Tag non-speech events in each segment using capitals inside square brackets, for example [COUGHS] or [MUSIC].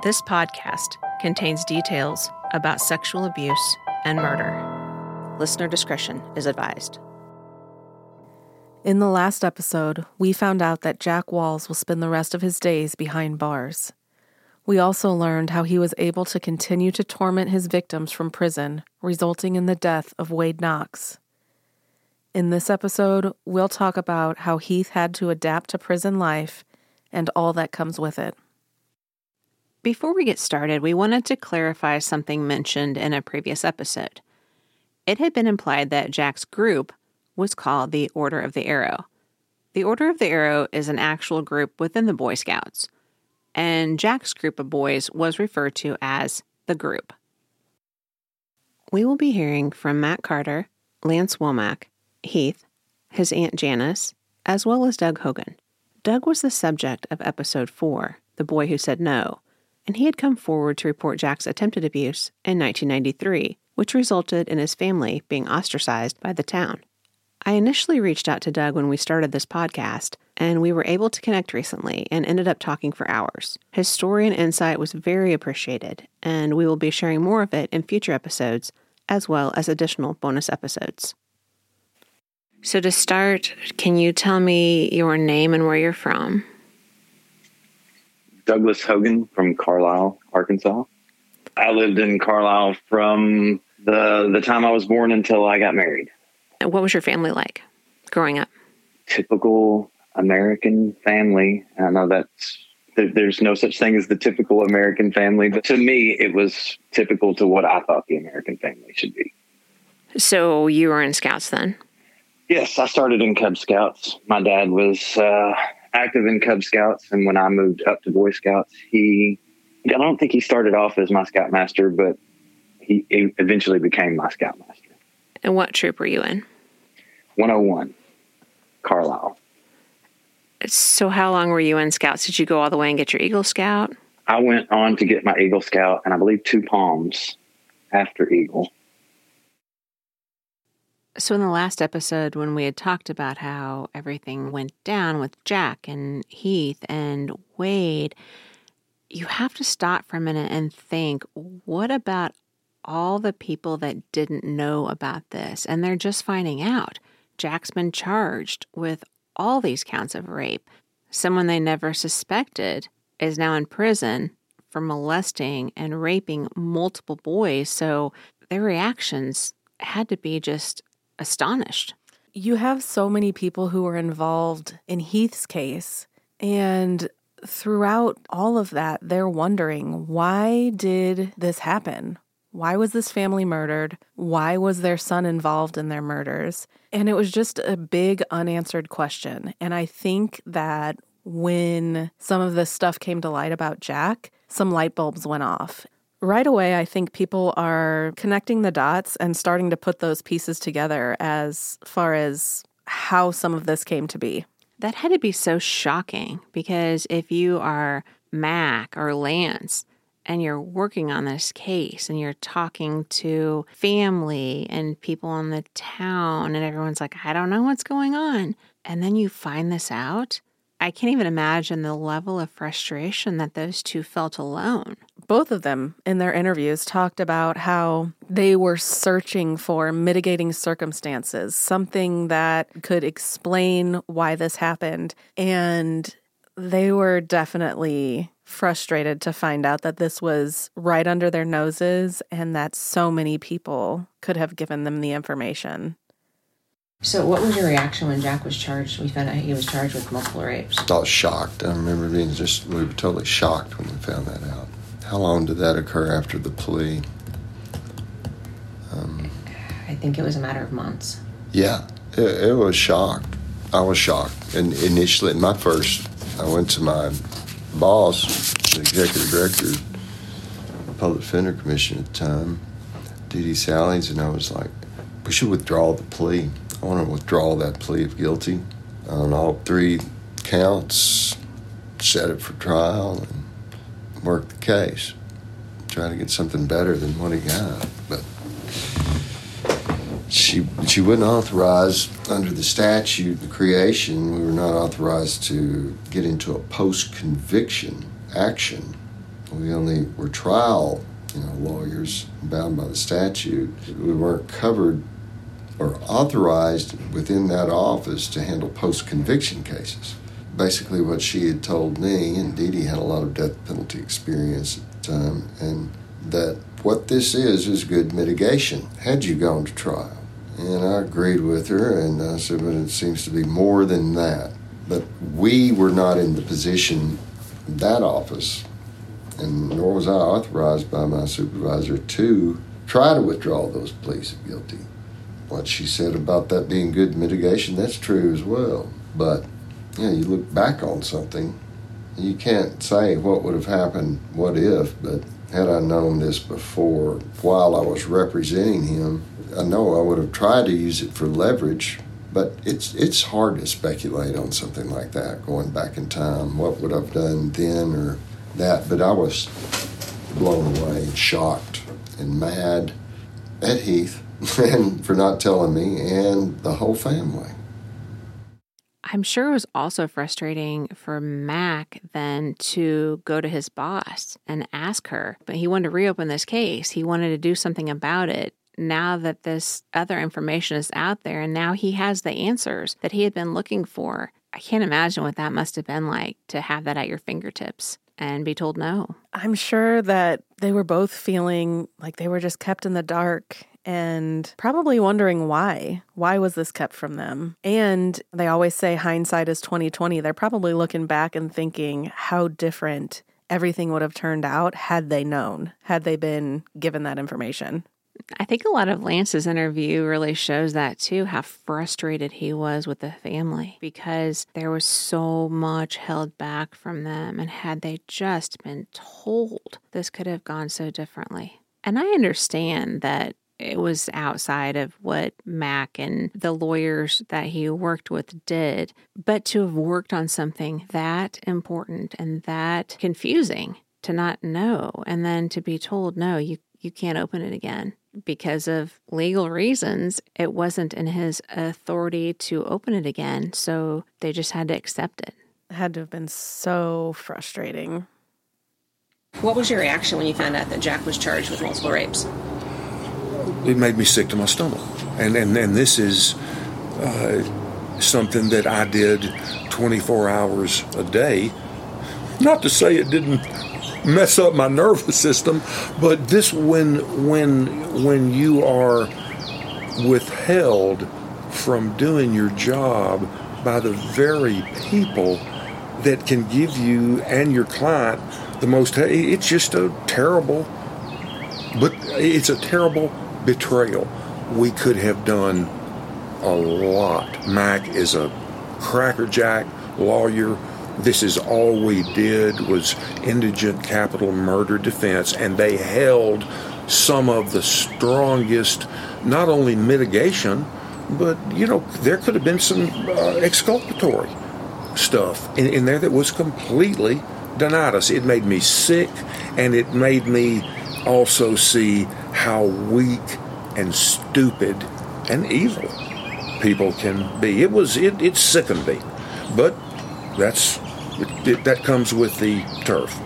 This podcast contains details about sexual abuse and murder. Listener discretion is advised. In the last episode, we found out that Jack Walls will spend the rest of his days behind bars. We also learned how he was able to continue to torment his victims from prison, resulting in the death of Wade Knox. In this episode, we'll talk about how Heath had to adapt to prison life and all that comes with it. Before we get started, we wanted to clarify something mentioned in a previous episode. It had been implied that Jack's group was called the Order of the Arrow. The Order of the Arrow is an actual group within the Boy Scouts, and Jack's group of boys was referred to as the group. We will be hearing from Matt Carter, Lance Womack, Heath, his Aunt Janice, as well as Doug Hogan. Doug was the subject of episode 4, The Boy Who Said No, and he had come forward to report Jack's attempted abuse in 1993, which resulted in his family being ostracized by the town. I initially reached out to Doug when we started this podcast, and we were able to connect recently and ended up talking for hours. His story and insight was very appreciated, and we will be sharing more of it in future episodes, as well as additional bonus episodes. So, to start, can you tell me your name and where you're from? Douglas Hogan from Carlisle, Arkansas. I lived in Carlisle from the the time I was born until I got married. And what was your family like growing up? Typical American family. I know that's there, there's no such thing as the typical American family, but to me, it was typical to what I thought the American family should be. So you were in Scouts then? Yes, I started in Cub Scouts. My dad was uh, active in Cub Scouts, and when I moved up to Boy Scouts, he I don't think he started off as my Scoutmaster, but he, he eventually became my Scoutmaster. And what troop were you in? 101, Carlisle. So, how long were you in Scouts? Did you go all the way and get your Eagle Scout? I went on to get my Eagle Scout, and I believe two palms after Eagle. So, in the last episode, when we had talked about how everything went down with Jack and Heath and Wade, you have to stop for a minute and think what about all the people that didn't know about this and they're just finding out? Jack's been charged with all these counts of rape. Someone they never suspected is now in prison for molesting and raping multiple boys. So their reactions had to be just astonished. You have so many people who were involved in Heath's case, and throughout all of that, they're wondering why did this happen? Why was this family murdered? Why was their son involved in their murders? And it was just a big unanswered question. And I think that when some of this stuff came to light about Jack, some light bulbs went off. Right away, I think people are connecting the dots and starting to put those pieces together as far as how some of this came to be. That had to be so shocking because if you are Mac or Lance and you're working on this case and you're talking to family and people in the town, and everyone's like, I don't know what's going on. And then you find this out. I can't even imagine the level of frustration that those two felt alone. Both of them in their interviews talked about how they were searching for mitigating circumstances, something that could explain why this happened. And they were definitely frustrated to find out that this was right under their noses and that so many people could have given them the information. So, what was your reaction when Jack was charged? We found out he was charged with multiple rapes. I was shocked. I remember being just, we were totally shocked when we found that out. How long did that occur after the plea? Um, I think it was a matter of months. Yeah, it, it was shocked. I was shocked. And initially, my first, I went to my boss, the executive director, the Public Defender Commission at the time, D.D. Sallings, and I was like, we should withdraw the plea. I want to withdraw that plea of guilty on all three counts, set it for trial, and work the case. Try to get something better than what he got. But she she wouldn't authorize under the statute, the creation. We were not authorized to get into a post conviction action. We only were trial, you know, lawyers bound by the statute. We weren't covered or authorized within that office to handle post conviction cases. Basically, what she had told me, and Dee Dee had a lot of death penalty experience at the time, and that what this is is good mitigation had you gone to trial. And I agreed with her, and I said, but it seems to be more than that. But we were not in the position, that office, and nor was I authorized by my supervisor to try to withdraw those pleas of guilty what she said about that being good mitigation, that's true as well. But know, you look back on something, you can't say what would have happened, what if, but had I known this before while I was representing him, I know I would have tried to use it for leverage, but it's it's hard to speculate on something like that going back in time. What would I've done then or that? But I was blown away and shocked and mad at Heath [LAUGHS] and for not telling me and the whole family. I'm sure it was also frustrating for Mac then to go to his boss and ask her, but he wanted to reopen this case. He wanted to do something about it now that this other information is out there and now he has the answers that he had been looking for. I can't imagine what that must have been like to have that at your fingertips and be told no. I'm sure that they were both feeling like they were just kept in the dark and probably wondering why. Why was this kept from them? And they always say hindsight is 2020. They're probably looking back and thinking how different everything would have turned out had they known, had they been given that information. I think a lot of Lance's interview really shows that too, how frustrated he was with the family because there was so much held back from them. And had they just been told, this could have gone so differently. And I understand that it was outside of what Mac and the lawyers that he worked with did. But to have worked on something that important and that confusing to not know and then to be told, no, you, you can't open it again because of legal reasons, it wasn't in his authority to open it again. So they just had to accept it. It had to have been so frustrating. What was your reaction when you found out that Jack was charged with multiple rapes? It made me sick to my stomach. And and, and this is uh, something that I did 24 hours a day. Not to say it didn't mess up my nervous system, but this when when when you are withheld from doing your job by the very people that can give you and your client the most it's just a terrible but it's a terrible betrayal. We could have done a lot. Mac is a crackerjack lawyer. This is all we did was indigent capital murder defense, and they held some of the strongest, not only mitigation, but you know there could have been some uh, exculpatory stuff in, in there that was completely denied us. It made me sick, and it made me also see how weak and stupid and evil people can be. It was it, it sickened me, but that's it, it, that comes with the turf.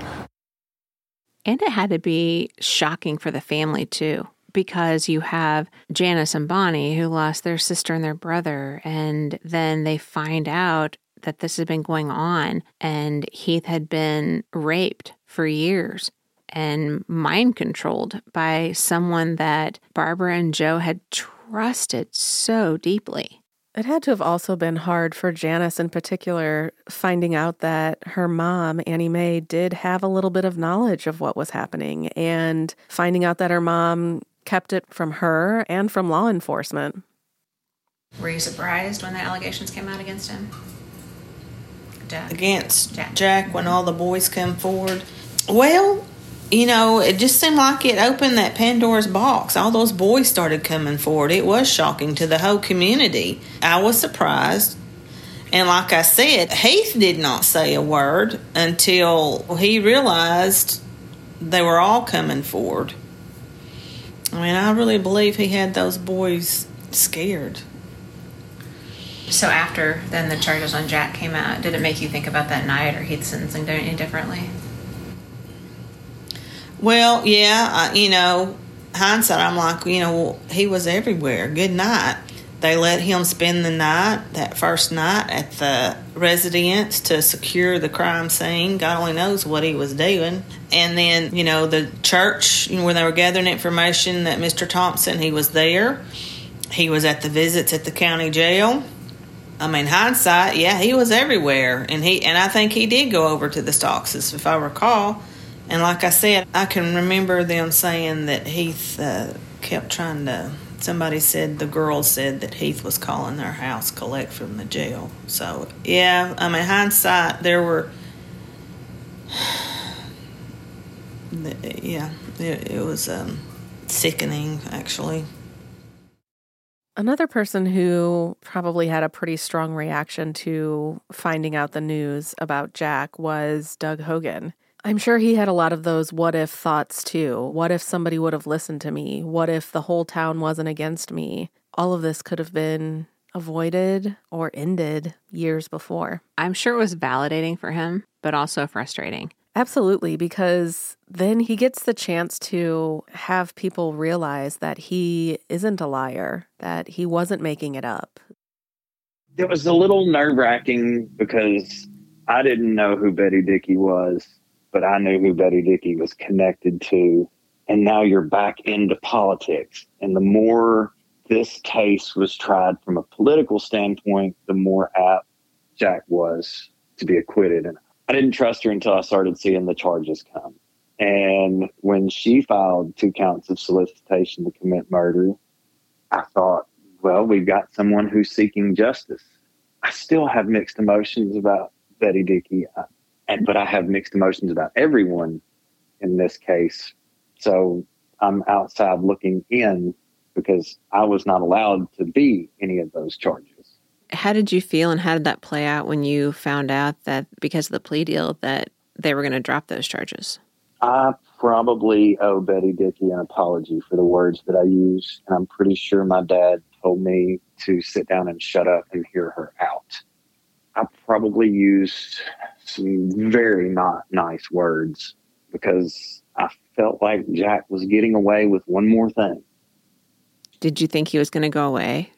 And it had to be shocking for the family too, because you have Janice and Bonnie who lost their sister and their brother, and then they find out that this has been going on, and Heath had been raped for years and mind controlled by someone that Barbara and Joe had trusted so deeply. It had to have also been hard for Janice in particular, finding out that her mom, Annie Mae, did have a little bit of knowledge of what was happening and finding out that her mom kept it from her and from law enforcement. Were you surprised when the allegations came out against him? Jack. Against Jack. Jack when all the boys come forward? Well, you know, it just seemed like it opened that Pandora's box. All those boys started coming forward. It was shocking to the whole community. I was surprised. And like I said, Heath did not say a word until he realized they were all coming forward. I mean, I really believe he had those boys scared. So after then the charges on Jack came out, did it make you think about that night or Heath sentencing any differently? Well, yeah, I, you know, hindsight, I'm like, you know, well, he was everywhere. Good night. They let him spend the night, that first night, at the residence to secure the crime scene. God only knows what he was doing. And then, you know, the church, you know, when they were gathering information that Mr. Thompson, he was there. He was at the visits at the county jail. I mean, hindsight, yeah, he was everywhere, and he and I think he did go over to the Stockses, if I recall. And like I said, I can remember them saying that Heath uh, kept trying to. Somebody said the girl said that Heath was calling their house collect from the jail. So yeah, I mean, hindsight, there were. [SIGHS] Yeah, it, it was um, sickening, actually. Another person who probably had a pretty strong reaction to finding out the news about Jack was Doug Hogan. I'm sure he had a lot of those what if thoughts too. What if somebody would have listened to me? What if the whole town wasn't against me? All of this could have been avoided or ended years before. I'm sure it was validating for him, but also frustrating. Absolutely, because then he gets the chance to have people realize that he isn't a liar, that he wasn't making it up. It was a little nerve wracking because I didn't know who Betty Dickey was, but I knew who Betty Dickey was connected to. And now you're back into politics. And the more this case was tried from a political standpoint, the more apt Jack was to be acquitted. And I didn't trust her until I started seeing the charges come. And when she filed two counts of solicitation to commit murder, I thought, well, we've got someone who's seeking justice. I still have mixed emotions about Betty Dickey, uh, and but I have mixed emotions about everyone in this case. So I'm outside looking in because I was not allowed to be any of those charges. How did you feel and how did that play out when you found out that because of the plea deal that they were going to drop those charges? I probably owe Betty Dickey an apology for the words that I used, and I'm pretty sure my dad told me to sit down and shut up and hear her out. I probably used some very not nice words because I felt like Jack was getting away with one more thing. Did you think he was going to go away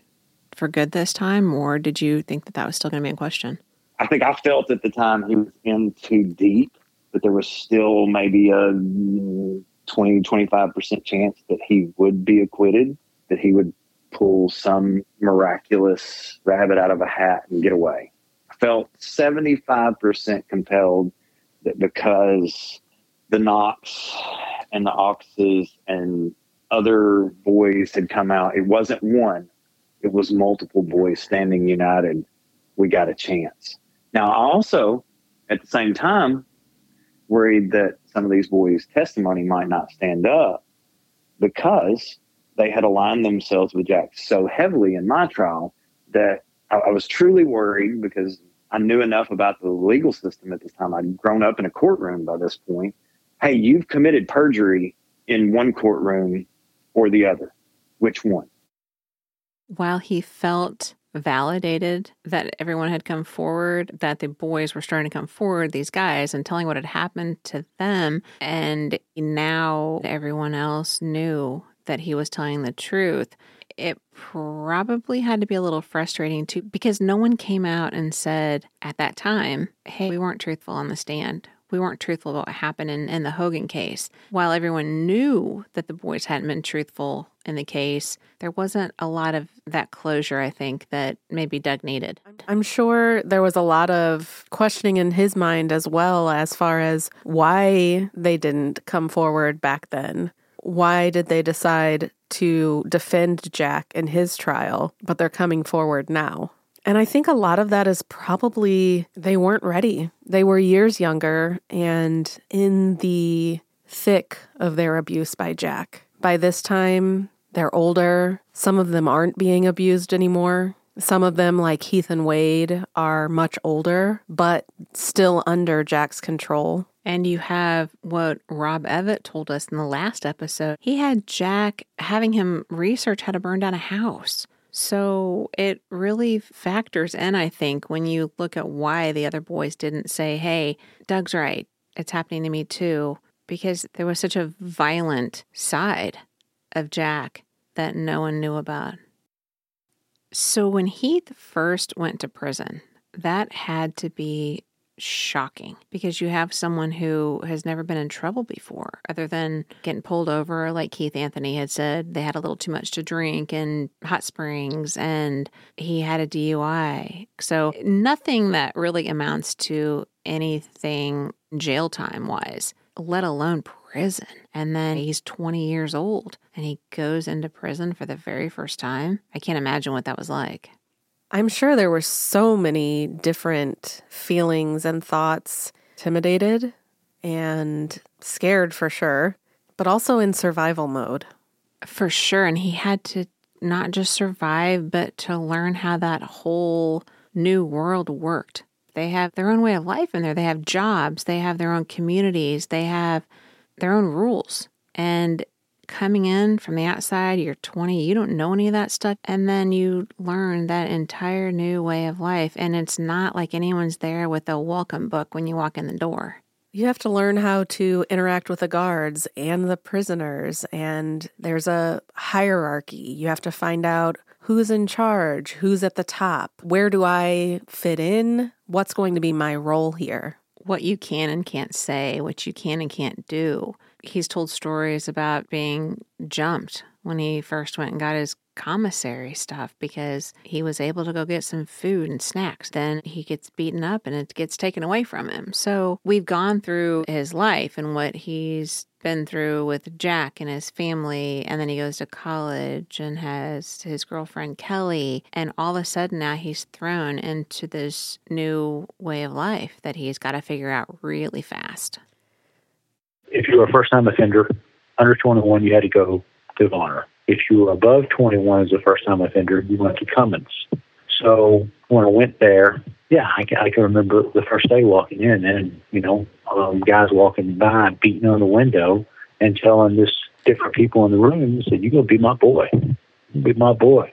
for good this time, or did you think that that was still going to be in question? I think I felt at the time he was in too deep, but there was still maybe a 20, 25% chance that he would be acquitted, that he would pull some miraculous rabbit out of a hat and get away. Felt 75% compelled that because the Knox and the Oxes and other boys had come out, it wasn't one, it was multiple boys standing united. We got a chance. Now, I also, at the same time, worried that some of these boys' testimony might not stand up because they had aligned themselves with Jack so heavily in my trial that I, I was truly worried because I knew enough about the legal system at this time. I'd grown up in a courtroom by this point. Hey, you've committed perjury in one courtroom or the other. Which one? While he felt validated that everyone had come forward, that the boys were starting to come forward, these guys, and telling what had happened to them. And now everyone else knew that he was telling the truth. It probably had to be a little frustrating too, because no one came out and said at that time, hey, we weren't truthful on the stand we weren't truthful about what happened in, in the Hogan case. While everyone knew that the boys hadn't been truthful in the case, there wasn't a lot of that closure, I think, that maybe Doug needed. I'm sure there was a lot of questioning in his mind as well, as far as why they didn't come forward back then. Why did they decide to defend Jack in his trial, but they're coming forward now? And I think a lot of that is probably they weren't ready. They were years younger and in the thick of their abuse by Jack. By this time, they're older. Some of them aren't being abused anymore. Some of them, like Heath and Wade, are much older, but still under Jack's control. And you have what Rob Evett told us in the last episode. He had Jack having him research how to burn down a house. So it really factors in, I think, when you look at why the other boys didn't say, hey, Doug's right. It's happening to me too. because there was such a violent side of Jack that no one knew about. So when Heath first went to prison, that had to be shocking because you have someone who has never been in trouble before, other than getting pulled over, like Keith Anthony had said. They had a little too much to drink in Hot Springs and he had a DUI. So, nothing that really amounts to anything jail time wise, let alone prison. And then he's 20 years old and he goes into prison for the very first time. I can't imagine what that was like. I'm sure there were so many different feelings and thoughts intimidated and scared for sure, but also in survival mode. For sure. And he had to not just survive, but to learn how that whole new world worked. They have their own way of life in there. They have jobs, they have their own communities, they have their own rules. And coming in from the outside, you're 20, you don't know any of that stuff. And then you learn that entire new way of life. And it's not like anyone's there with a welcome book when you walk in the door. You have to learn how to interact with the guards and the prisoners. And there's a hierarchy. You have to find out who's in charge, who's at the top, where do I fit in, what's going to be my role here. What you can and can't say, what you can and can't do he's told stories about being jumped when he first went and got his commissary stuff because he was able to go get some food and snacks. Then he gets beaten up and it gets taken away from him. So we've gone through his life and what he's been through with Jack and his family. And then he goes to college and has his girlfriend Kelly. And all of a sudden now he's thrown into this new way of life that he's got to figure out really fast if you were a first time offender under 21, you had to go to Varner. If you were above 21 as a first time offender, you went to Cummins. So when I went there, yeah, I, I can remember the first day walking in and, you know, um, guys walking by beating on the window and telling this different people in the room, said, You're going to be my boy. You're be my boy.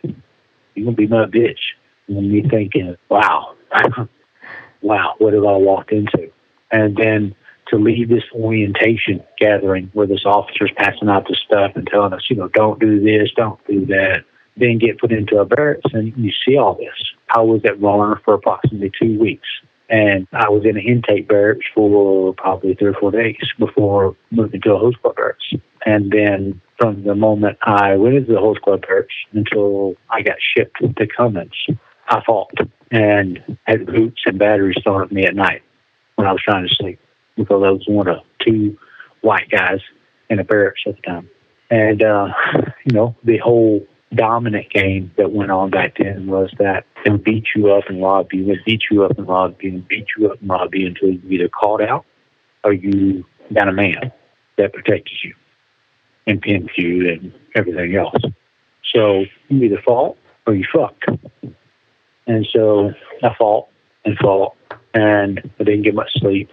You're going to be my bitch. And me thinking, wow, [LAUGHS] wow, what have I walked into? And then to leave this orientation gathering where this officer's passing out the stuff and telling us, you know, don't do this, don't do that, then get put into a barracks and you see all this. I was at Varner for approximately two weeks. And I was in an intake barracks for probably three or four days before moving to a host club barracks. And then from the moment I went into the host club barracks until I got shipped to Cummins, I fought and had boots and batteries thrown at me at night when I was trying to sleep because I was one of two white guys in a barracks at the time. And, uh, [LAUGHS] you know, the whole dominant game that went on back then was that they would beat you up and rob you, and beat you up and rob you, and beat you up and rob you until you either caught out or you got a man that protected you and pinned you and everything else. So you either fought or you fucked. And so I fought and fought, and I didn't get much sleep.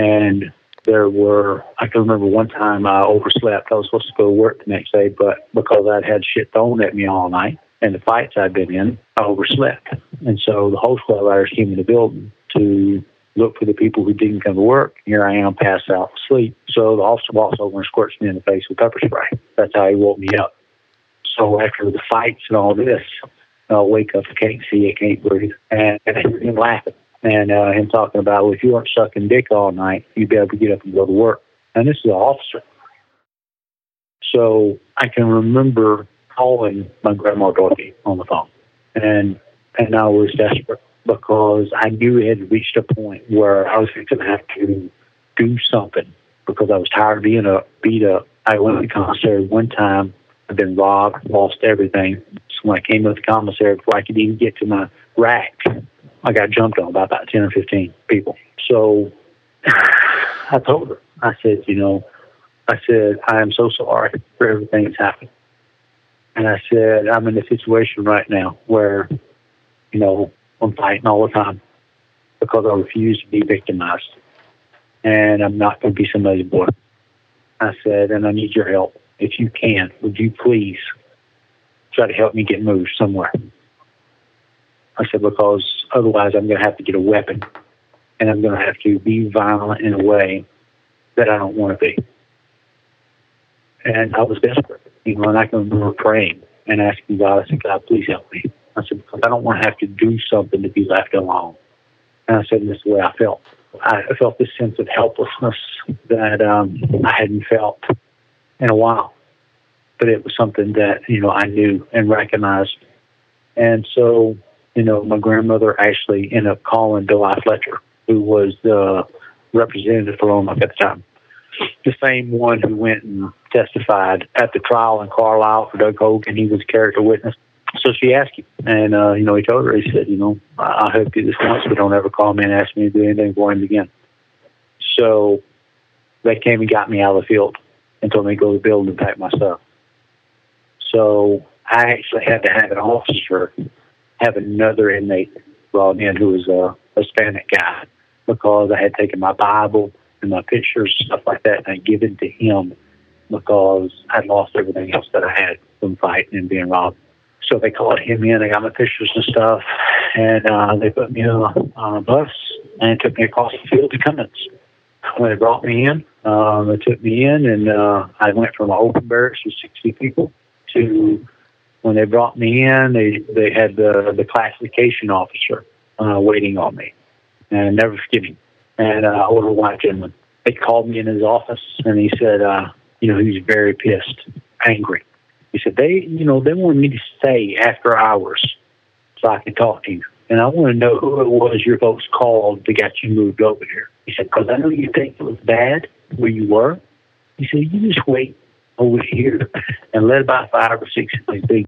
And there were, I can remember one time I overslept. I was supposed to go to work the next day, but because I'd had shit thrown at me all night and the fights I'd been in, I overslept. And so the whole club leaders came in the building to look for the people who didn't come to work. Here I am, passed out asleep. So the officer walks over and squirts me in the face with pepper spray. That's how he woke me up. So after the fights and all this, I'll wake up, I can't see, I can't breathe, and, and I hear him laughing and uh, him talking about, well, if you weren't sucking dick all night, you'd be able to get up and go to work. And this is an officer. So I can remember calling my grandma Dorothy on the phone, and and I was desperate because I knew it had reached a point where I was going to have to do something because I was tired of being up, beat up. I went to the commissary one time. I'd been robbed, lost everything. So when I came to the commissary, before I could even get to my rack, I got jumped on by about 10 or 15 people. So [SIGHS] I told her, I said, you know, I said, I am so sorry for everything that's happened. And I said, I'm in a situation right now where, you know, I'm fighting all the time because I refuse to be victimized. And I'm not going to be somebody's boy. I said, and I need your help. If you can, would you please try to help me get moved somewhere? I said, because Otherwise, I'm going to have to get a weapon and I'm going to have to be violent in a way that I don't want to be. And I was desperate, you know, and I can remember praying and asking God, I said, God, please help me. I said, because I don't want to have to do something to be left alone. And I said, this is the way I felt. I felt this sense of helplessness that um, I hadn't felt in a while. But it was something that, you know, I knew and recognized. And so, you know, my grandmother actually ended up calling Bill Fletcher, who was the representative for Lonoke at the time. The same one who went and testified at the trial in Carlisle for Doug Hogan. He was a character witness. So she asked him, and uh, you know, he told her, he said, you know, I- I'll help you this once, but don't ever call me and ask me to do anything for him again. So they came and got me out of the field and told me to go to the building and pack my stuff. So I actually had to have an officer have another inmate brought in who was a Hispanic guy because I had taken my Bible and my pictures, stuff like that, and I given to him because I'd lost everything else that I had from fighting and being robbed. So they called him in. I got my pictures and stuff, and uh, they put me on a, on a bus and took me across the field to Cummins. When they brought me in, um, they took me in, and uh, I went from an open barracks with 60 people to when they brought me in, they they had the the classification officer uh, waiting on me, and never forget him. And uh, older white gentleman. They called me in his office, and he said, uh, you know, he was very pissed, angry. He said they, you know, they wanted me to stay after hours so I could talk to you. And I want to know who it was your folks called to get you moved over here. He said, because I know you think it was bad where you were. He said, you just wait over here and let about five or six of these big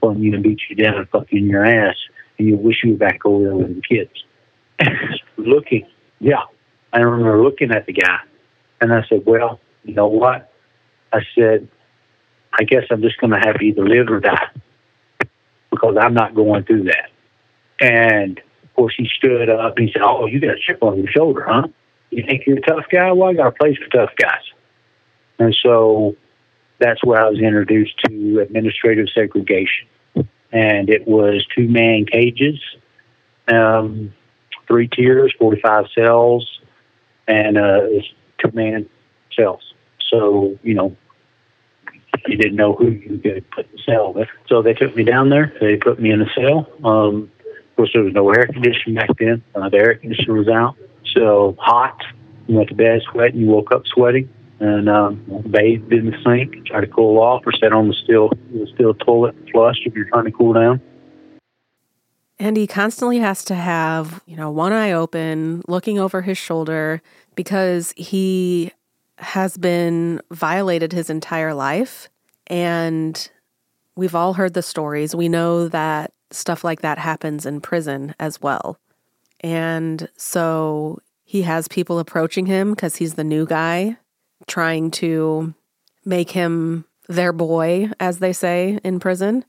from you and beat you down and fuck you in your ass, and you wish you were back over there with the kids. [COUGHS] looking, yeah. I remember looking at the guy, and I said, well, you know what? I said, I guess I'm just going to have to either live or die because I'm not going through that. And of course, he stood up and he said, Oh, you got a chip on your shoulder, huh? You think you're a tough guy? Well, I got a place for tough guys. And so that's where I was introduced to administrative segregation. And it was two man cages, um, three tiers, 45 cells, and uh, two man cells. So, you know, you didn't know who you could put in the cell with. So they took me down there. They put me in a cell. Um, of course, there was no air conditioning back then. Uh, the air conditioner was out. So hot. You went to bed sweating. You woke up sweating. And um, bathed in the sink, try to cool off, or sit on the steel, the steel toilet flush if you're trying to cool down. And he constantly has to have, you know, one eye open, looking over his shoulder because he has been violated his entire life. And we've all heard the stories. We know that stuff like that happens in prison as well. And so he has people approaching him because he's the new guy, trying to make him their boy, as they say in prison.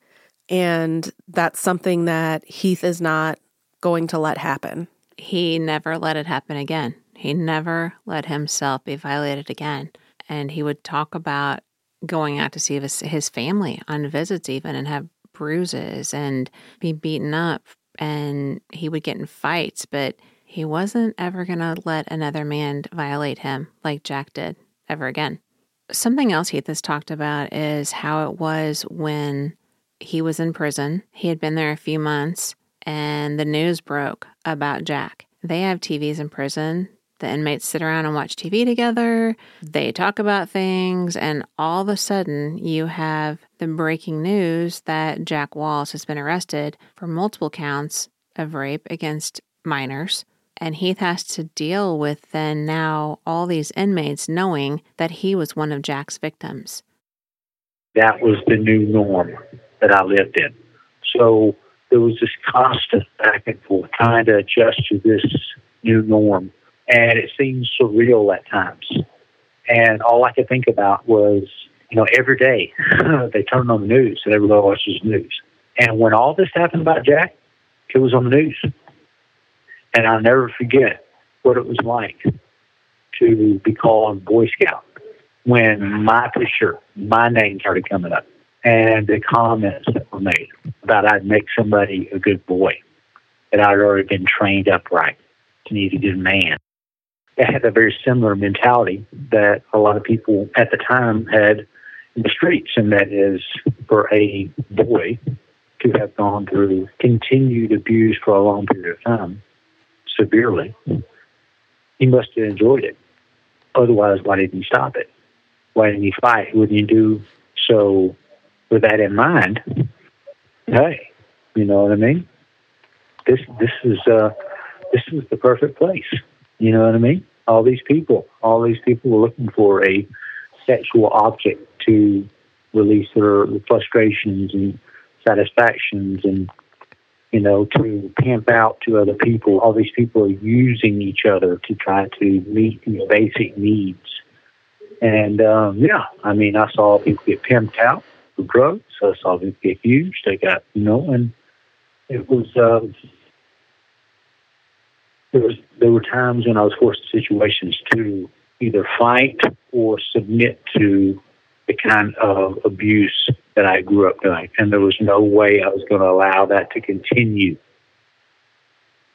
And that's something that Heath is not going to let happen. He never let it happen again. He never let himself be violated again. And he would talk about going out to see his, his family on visits, even, and have bruises and be beaten up. And he would get in fights, but he wasn't ever going to let another man violate him like Jack did ever again. Something else Heath has talked about is how it was when he was in prison. He had been there a few months and the news broke about Jack. They have TVs in prison. The inmates sit around and watch TV together. They talk about things, and all of a sudden, you have the breaking news that Jack Walls has been arrested for multiple counts of rape against minors. And Heath has to deal with then now all these inmates knowing that he was one of Jack's victims. That was the new norm that I lived in. So there was this constant back and forth trying to adjust to this new norm. And it seemed surreal at times. And all I could think about was, you know, every day [LAUGHS] they turned on the news and everybody watches the news. And when all this happened about Jack, it was on the news. And I'll never forget what it was like to be called Boy Scout when my picture, my name started coming up and the comments that were made about I'd make somebody a good boy, that I'd already been trained upright to need a good man. they had a very similar mentality that a lot of people at the time had in the streets, and that is for a boy to have gone through continued abuse for a long period of time, severely, he must have enjoyed it. Otherwise, why didn't he stop it? Why didn't he fight? Wouldn't he do so? With that in mind, hey, you know what I mean? This this is uh, this is the perfect place. You know what I mean? All these people, all these people were looking for a sexual object to release their frustrations and satisfactions and you know to pimp out to other people. All these people are using each other to try to meet these basic needs. And um yeah i mean i saw people get pimped out for drugs. I saw people get used. They got you know and it was uh there was there were times when i was forced in situations to either fight or submit to the kind of abuse that I grew up doing. And there was no way I was going to allow that to continue.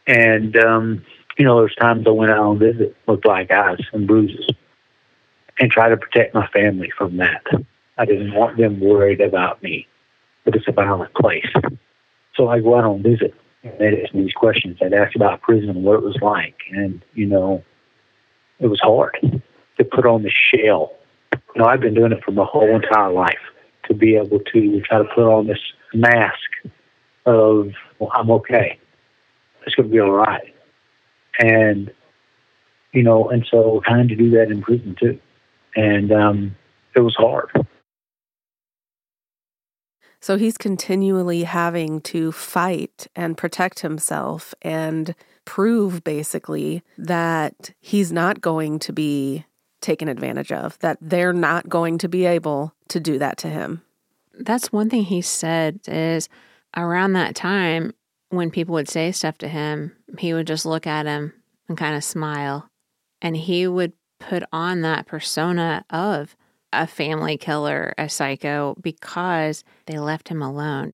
And, um, you know, there's times I went out on visit with black eyes and bruises and try to protect my family from that. I didn't want them worried about me, but it's a violent place. So I go out on visit and they'd ask me these questions. I'd ask about prison and what it was like. And, you know, it was hard to put on the shell. You know, I've been doing it for my whole entire life to be able to try to put on this mask of, well, I'm okay. It's going to be all right. And, you know, and so trying to do that in prison too. And um, it was hard. So he's continually having to fight and protect himself and prove basically that he's not going to be taken advantage of, that they're not going to be able to do that to him. That's one thing he said is around that time when people would say stuff to him, he would just look at him and kind of smile. And he would put on that persona of a family killer, a psycho, because they left him alone.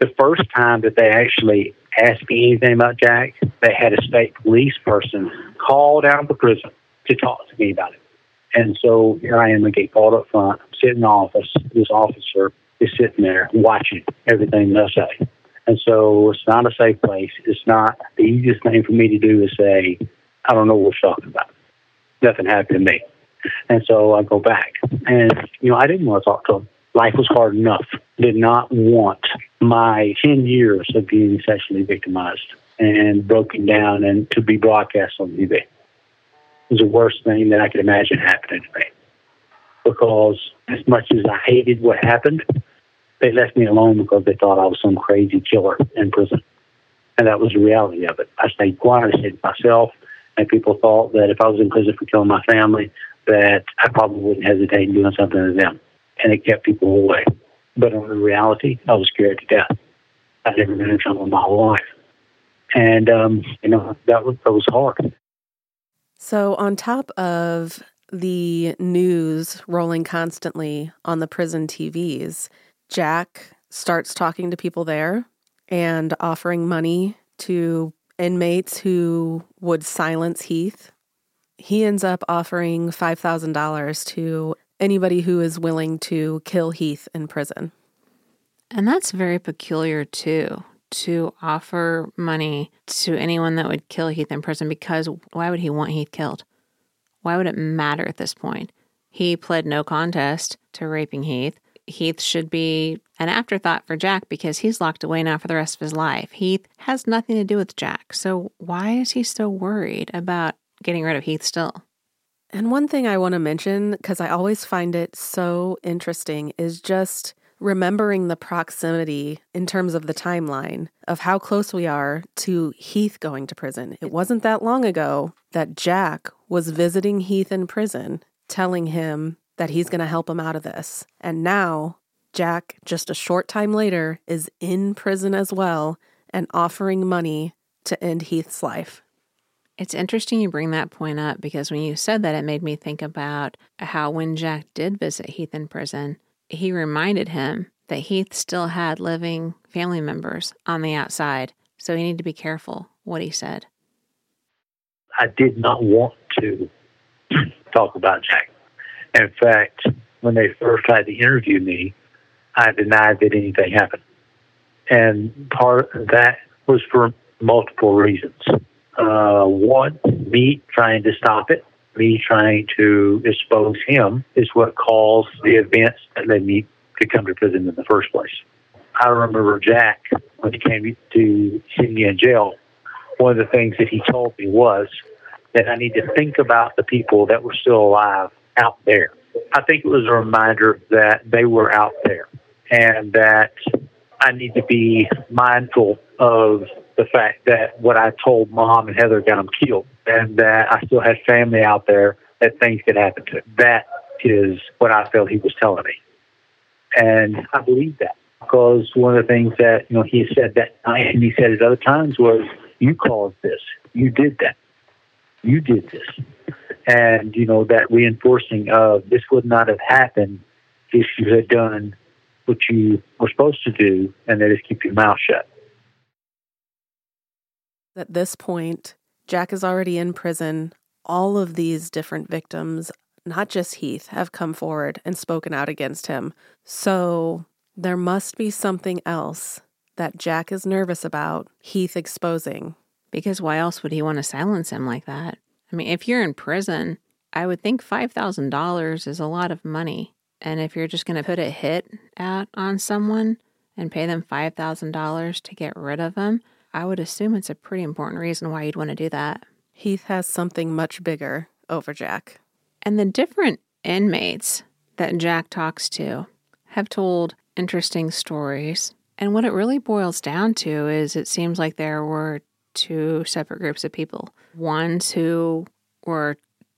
The first time that they actually asked me anything about Jack, they had a state police person call down the prison to talk to me about it. And so here I am, I get called up front, I'm sitting in the office. This officer is sitting there watching everything I say. And so it's not a safe place. It's not the easiest thing for me to do is say, I don't know what you're talking about. Nothing happened to me. And so I go back. And, you know, I didn't want to talk to him. Life was hard enough. Did not want my 10 years of being sexually victimized and broken down and to be broadcast on TV was the worst thing that I could imagine happening to me. Because as much as I hated what happened, they left me alone because they thought I was some crazy killer in prison. And that was the reality of it. I stayed quiet, I stayed myself, and people thought that if I was in prison for killing my family, that I probably wouldn't hesitate in doing something to them. And it kept people away. But in reality, I was scared to death. I'd never been in trouble in my whole life. And, um, you know, that was, that was hard. So, on top of the news rolling constantly on the prison TVs, Jack starts talking to people there and offering money to inmates who would silence Heath. He ends up offering $5,000 to anybody who is willing to kill Heath in prison. And that's very peculiar, too to offer money to anyone that would kill Heath in prison because why would he want Heath killed? Why would it matter at this point? He pled no contest to raping Heath. Heath should be an afterthought for Jack because he's locked away now for the rest of his life. Heath has nothing to do with Jack. So why is he so worried about getting rid of Heath still? And one thing I want to mention, because I always find it so interesting, is just remembering the proximity in terms of the timeline of how close we are to Heath going to prison. It wasn't that long ago that Jack was visiting Heath in prison, telling him that he's going to help him out of this. And now, Jack, just a short time later, is in prison as well and offering money to end Heath's life. It's interesting you bring that point up because when you said that, it made me think about how when Jack did visit Heath in prison, he reminded him that Heath still had living family members on the outside, so he needed to be careful what he said. I did not want to [CLEARS THROAT] talk about Jack. In fact, when they first tried to interview me, I denied that anything happened. And part of that was for multiple reasons. Uh, one, me trying to stop it, me trying to expose him is what caused the events that led me to come to prison in the first place. I remember Jack, when he came to see me in jail, one of the things that he told me was that I need to think about the people that were still alive out there. I think it was a reminder that they were out there and that I need to be mindful of the fact that what I told mom and Heather got them killed and that I still had family out there that things could happen to. That is what I felt he was telling me. And I believe that because one of the things that, you know, he said that night and he said at other times was, you caused this. You did that. You did this. And, you know, that reinforcing of this would not have happened if you had done what you were supposed to do, and that is keep your mouth shut. At this point, Jack is already in prison. All of these different victims, not just Heath, have come forward and spoken out against him. So there must be something else that Jack is nervous about Heath exposing. Because why else would he want to silence him like that? I mean, if you're in prison, I would think $5,000 is a lot of money. And if you're just going to put a hit out on someone and pay them $5,000 to get rid of them, I would assume it's a pretty important reason why you'd want to do that. Heath has something much bigger over Jack. And the different inmates that Jack talks to have told interesting stories. And what it really boils down to is it seems like there were two separate groups of people ones who were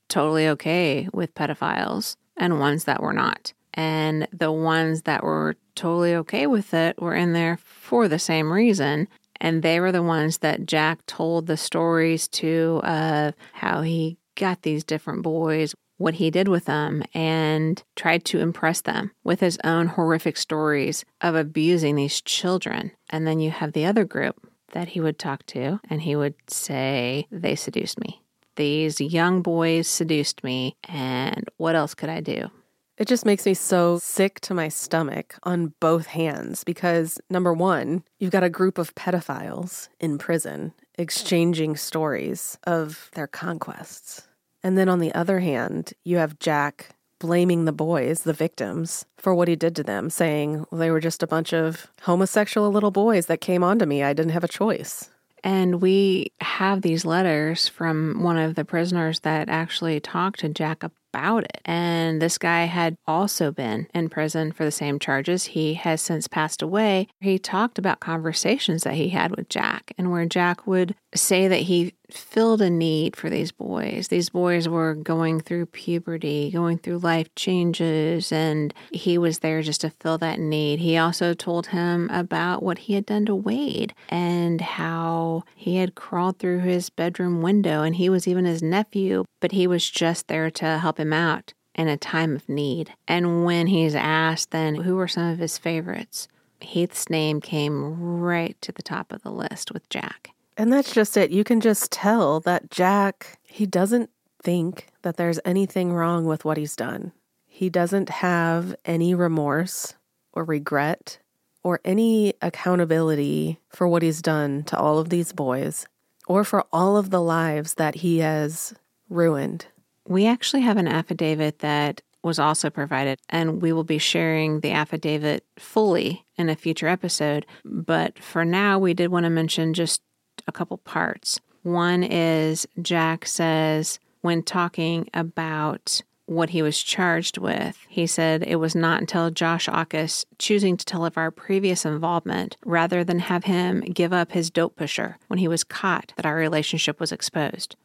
totally okay with pedophiles and ones that were not. And the ones that were totally okay with it were in there for the same reason. And they were the ones that Jack told the stories to of how he got these different boys, what he did with them, and tried to impress them with his own horrific stories of abusing these children. And then you have the other group that he would talk to, and he would say, They seduced me. These young boys seduced me, and what else could I do? It just makes me so sick to my stomach on both hands because, number one, you've got a group of pedophiles in prison exchanging stories of their conquests. And then on the other hand, you have Jack blaming the boys, the victims, for what he did to them, saying they were just a bunch of homosexual little boys that came onto me. I didn't have a choice. And we have these letters from one of the prisoners that actually talked to Jack about it. And this guy had also been in prison for the same charges. He has since passed away. He talked about conversations that he had with Jack and where Jack would say that he filled a need for these boys. These boys were going through puberty, going through life changes, and he was there just to fill that need. He also told him about what he had done to Wade and how he had crawled through his bedroom window, and he was even his nephew, but he was just there to help him out in a time of need. And when he's asked, then who were some of his favorites? Heath's name came right to the top of the list with Jack. And that's just it. You can just tell that Jack, he doesn't think that there's anything wrong with what he's done. He doesn't have any remorse or regret or any accountability for what he's done to all of these boys or for all of the lives that he has ruined. We actually have an affidavit that was also provided, and we will be sharing the affidavit fully in a future episode. But for now, we did want to mention just a couple parts. One is Jack says, when talking about what he was charged with, he said it was not until Josh Aukus choosing to tell of our previous involvement rather than have him give up his dope pusher when he was caught that our relationship was exposed.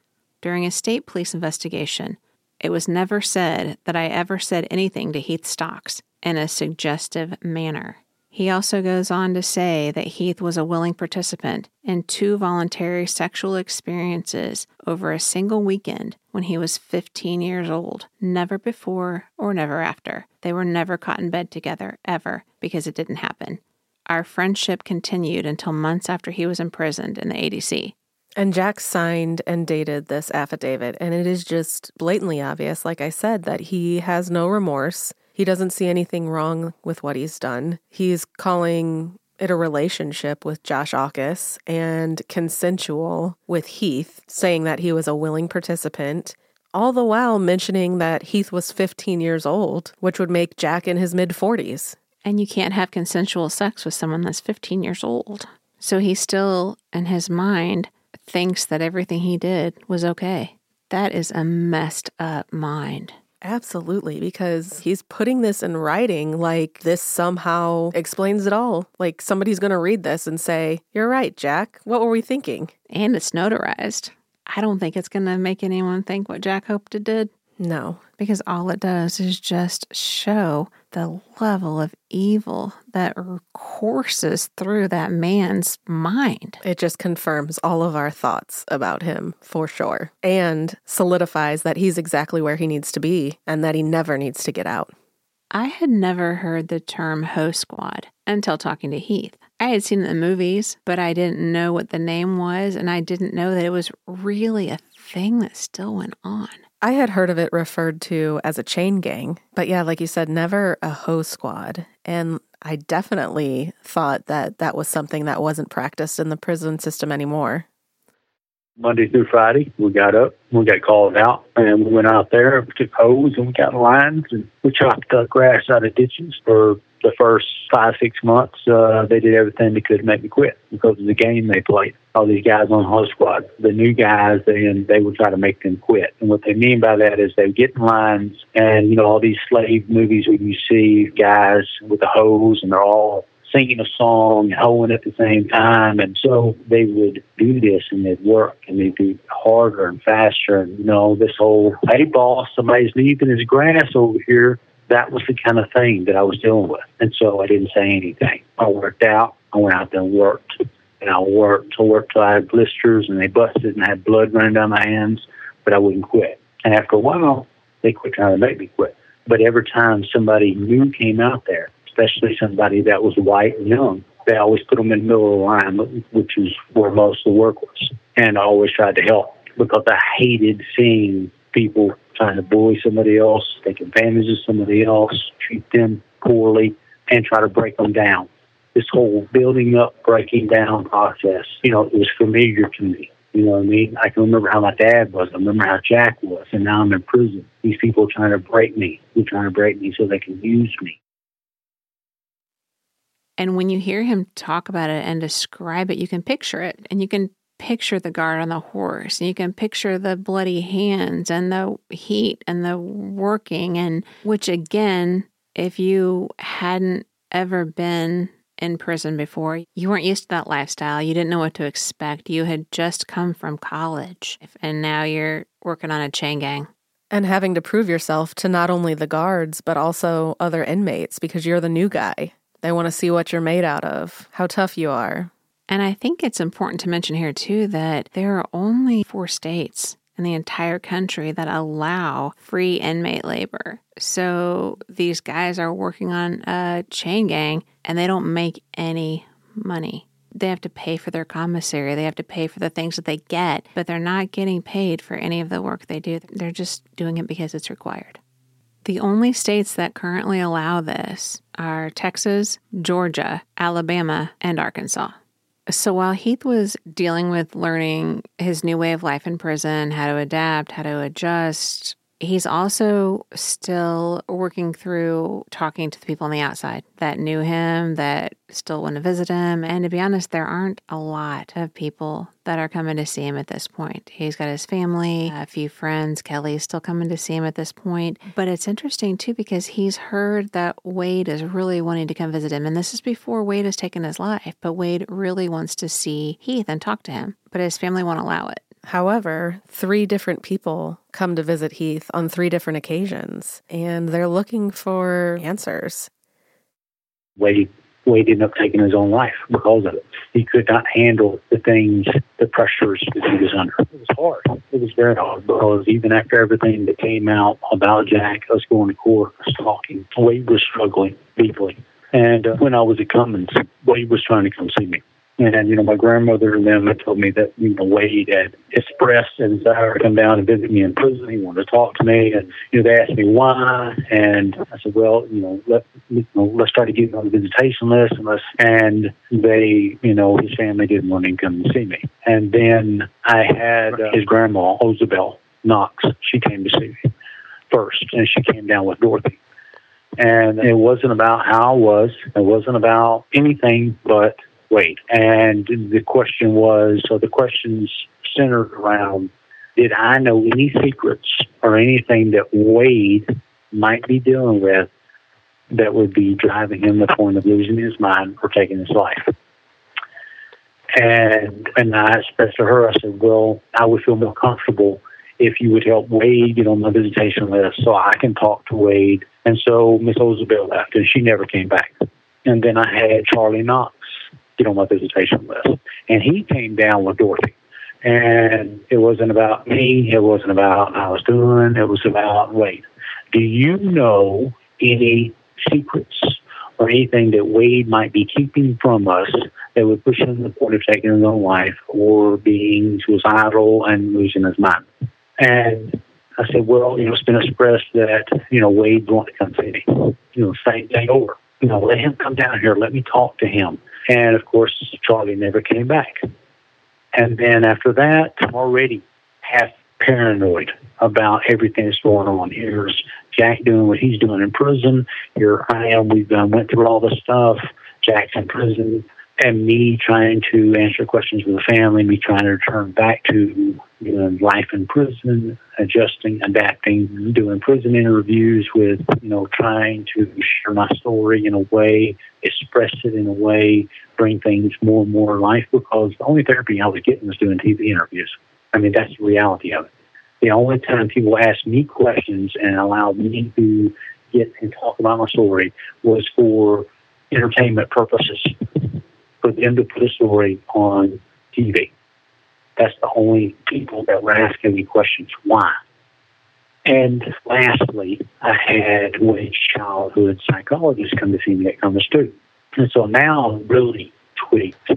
During a state police investigation, it was never said that I ever said anything to Heath Stocks in a suggestive manner. He also goes on to say that Heath was a willing participant in two voluntary sexual experiences over a single weekend when he was 15 years old, never before or never after. They were never caught in bed together, ever, because it didn't happen. Our friendship continued until months after he was imprisoned in the ADC. And Jack signed and dated this affidavit, and it is just blatantly obvious, like I said, that he has no remorse. He doesn't see anything wrong with what he's done. He's calling it a relationship with Josh Aukus and consensual with Heath, saying that he was a willing participant, all the while mentioning that Heath was 15 years old, which would make Jack in his mid 40s. And you can't have consensual sex with someone that's 15 years old. So he still, in his mind, thinks that everything he did was okay. That is a messed up mind. Absolutely, because he's putting this in writing like this somehow explains it all. Like somebody's going to read this and say, You're right, Jack. What were we thinking? And it's notarized. I don't think it's going to make anyone think what Jack hoped it did. No. Because all it does is just show the level of evil that courses through that man's mind. It just confirms all of our thoughts about him for sure and solidifies that he's exactly where he needs to be and that he never needs to get out. I had never heard the term Hoe Squad until talking to Heath. I had seen it in the movies, but I didn't know what the name was, and I didn't know that it was really a thing that still went on. I had heard of it referred to as a chain gang, but yeah, like you said, never a hoe squad. And I definitely thought that that was something that wasn't practiced in the prison system anymore. Monday through Friday, we got up, we got called out, and we went out there, we took hoes, and we got lines, and we chopped the grass out of ditches for the first five, six months, uh, they did everything they could to make me quit because of the game they played. All these guys on Hoe Squad, the new guys, and they would try to make them quit. And what they mean by that is they would get in lines, and you know all these slave movies where you see guys with the hoes and they're all singing a song and hoeing at the same time. And so they would do this and they'd work and they'd be harder and faster. And, you know, this whole, hey, boss, somebody's leaving his grass over here that was the kind of thing that I was dealing with. And so I didn't say anything. I worked out. I went out there and worked. And I worked to work till I had blisters and they busted and I had blood running down my hands, but I wouldn't quit. And after a while, they quit trying to make me quit. But every time somebody new came out there, especially somebody that was white and young, they always put them in the middle of the line, which is where most of the work was. And I always tried to help because I hated seeing people trying to bully somebody else, take advantage of somebody else, treat them poorly, and try to break them down. This whole building up, breaking down process, you know, it was familiar to me. You know what I mean? I can remember how my dad was. I remember how Jack was. And now I'm in prison. These people are trying to break me. They're trying to break me so they can use me. And when you hear him talk about it and describe it, you can picture it. And you can picture the guard on the horse. And you can picture the bloody hands and the heat and the working. And which again if you hadn't ever been in prison before you weren't used to that lifestyle. You didn't know what to expect. You had just come from college. And now you're working on a chain gang. And having to prove yourself to not only the guards but also other inmates because you're the new guy they want to see what you're made out of how tough you are and I think it's important to mention here, too, that there are only four states in the entire country that allow free inmate labor. So these guys are working on a chain gang and they don't make any money. They have to pay for their commissary, they have to pay for the things that they get, but they're not getting paid for any of the work they do. They're just doing it because it's required. The only states that currently allow this are Texas, Georgia, Alabama, and Arkansas. So while Heath was dealing with learning his new way of life in prison, how to adapt, how to adjust, he's also still working through talking to the people on the outside that knew him, that still want to visit him. And to be honest, there aren't a lot of people that are coming to see him at this point. He's got his family, a few friends. Kelly's still coming to see him at this point. But it's interesting too because he's heard that Wade is really wanting to come visit him. And this is before Wade has taken his life. But Wade really wants to see Heath and talk to him, but his family won't allow it. However, three different people come to visit Heath on three different occasions, and they're looking for answers. Wade, Wade ended up taking his own life because of it. He could not handle the things, the pressures that he was under. It was hard. It was very hard because even after everything that came out about Jack, us going to court, us talking, Wade was struggling deeply. And uh, when I was at Cummins, Wade was trying to come see me And, you know, my grandmother and them had told me that, you know, Wade had expressed a desire to come down and visit me in prison. He wanted to talk to me. And, you know, they asked me why. And I said, well, you know, let, you know, let's try to get on the visitation list. And, let's, and they, you know, his family didn't want him to come and see me. And then I had uh, his grandma, Osabel Knox. She came to see me first, and she came down with Dorothy. And it wasn't about how I was. It wasn't about anything but Wade. And the question was, so the questions centered around, did I know any secrets or anything that Wade might be dealing with that would be driving him to the point of losing his mind or taking his life? And and I expressed to her, I said, well, I would feel more comfortable if you would help Wade get on the visitation list so I can talk to Wade. And so Miss Osabel left and she never came back. And then I had Charlie Knox get on my visitation list. And he came down with Dorothy. And it wasn't about me, it wasn't about how I was doing, it was about Wade. Do you know any secrets or anything that Wade might be keeping from us that would push him to the point of taking his own life or being suicidal and losing his mind? And I said, well, you know, it's been expressed that, you know, Wade's want to come see me. You know, same thing over. You know, let him come down here. Let me talk to him. And of course, Charlie never came back. And then after that, I'm already half paranoid about everything that's going on. Here's Jack doing what he's doing in prison. Here I am. We've um, went through all this stuff. Jack's in prison and me trying to answer questions with the family, me trying to return back to you know, life in prison, adjusting, adapting, doing prison interviews with, you know, trying to share my story in a way, express it in a way, bring things more and more life because the only therapy I was getting was doing TV interviews. I mean, that's the reality of it. The only time people asked me questions and allowed me to get and talk about my story was for entertainment purposes for them to put a story on TV. That's the only people that were asking me questions. Why? And lastly, I had Wade's childhood psychologist come to see me at Compass too. And so now I'm really tweaked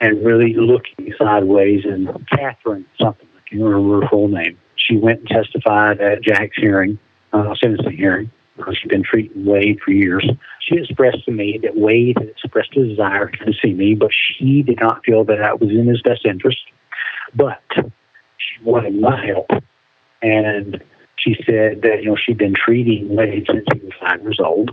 and really looking sideways. And Catherine, something, I can't remember her full name, she went and testified at Jack's hearing, uh, sentencing hearing because she'd been treating Wade for years. She expressed to me that Wade had expressed a desire to see me, but she did not feel that that was in his best interest. But she wanted my help. And she said that, you know, she'd been treating Wade since he was five years old.